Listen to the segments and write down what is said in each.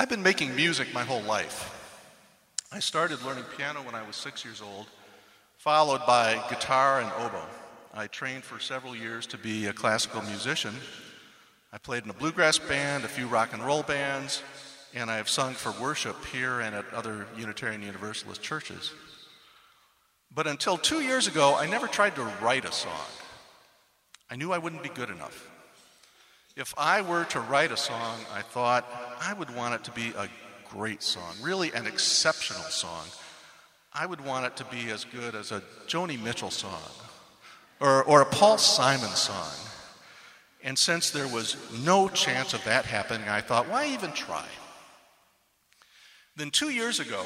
I've been making music my whole life. I started learning piano when I was six years old, followed by guitar and oboe. I trained for several years to be a classical musician. I played in a bluegrass band, a few rock and roll bands, and I have sung for worship here and at other Unitarian Universalist churches. But until two years ago, I never tried to write a song. I knew I wouldn't be good enough. If I were to write a song, I thought I would want it to be a great song, really an exceptional song. I would want it to be as good as a Joni Mitchell song or, or a Paul Simon song. And since there was no chance of that happening, I thought, why even try? Then, two years ago,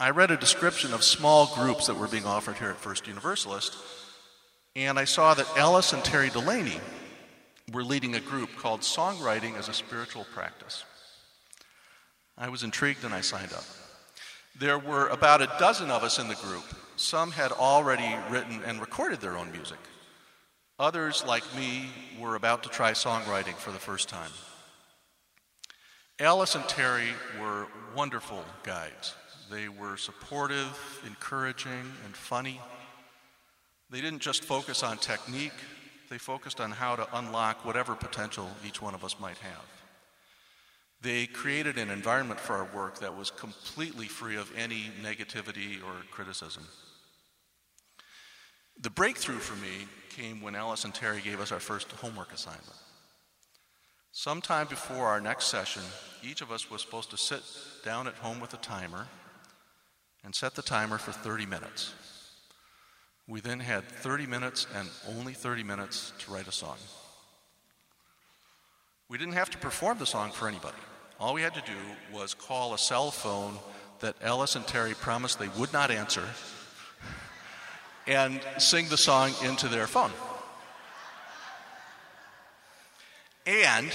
I read a description of small groups that were being offered here at First Universalist, and I saw that Ellis and Terry Delaney were leading a group called Songwriting as a Spiritual Practice. I was intrigued and I signed up. There were about a dozen of us in the group. Some had already written and recorded their own music. Others, like me, were about to try songwriting for the first time. Alice and Terry were wonderful guides. They were supportive, encouraging, and funny. They didn't just focus on technique, they focused on how to unlock whatever potential each one of us might have. They created an environment for our work that was completely free of any negativity or criticism. The breakthrough for me came when Alice and Terry gave us our first homework assignment. Sometime before our next session, each of us was supposed to sit down at home with a timer and set the timer for 30 minutes. We then had 30 minutes and only 30 minutes to write a song. We didn't have to perform the song for anybody. All we had to do was call a cell phone that Ellis and Terry promised they would not answer and sing the song into their phone. And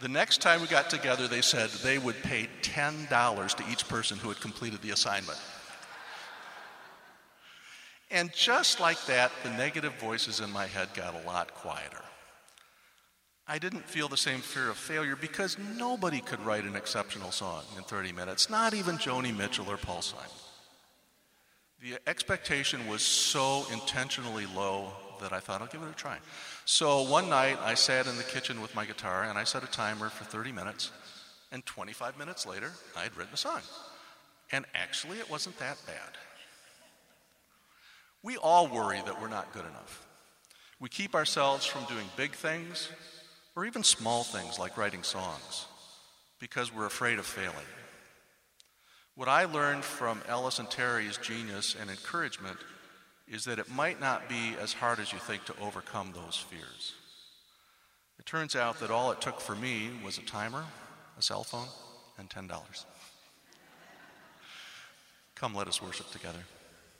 the next time we got together, they said they would pay $10 to each person who had completed the assignment. And just like that, the negative voices in my head got a lot quieter. I didn't feel the same fear of failure because nobody could write an exceptional song in 30 minutes, not even Joni Mitchell or Paul Simon. The expectation was so intentionally low that I thought I'll give it a try. So one night I sat in the kitchen with my guitar and I set a timer for 30 minutes, and 25 minutes later I had written a song. And actually, it wasn't that bad. We all worry that we're not good enough. We keep ourselves from doing big things or even small things like writing songs because we're afraid of failing. What I learned from Ellis and Terry's genius and encouragement is that it might not be as hard as you think to overcome those fears. It turns out that all it took for me was a timer, a cell phone, and $10. Come, let us worship together.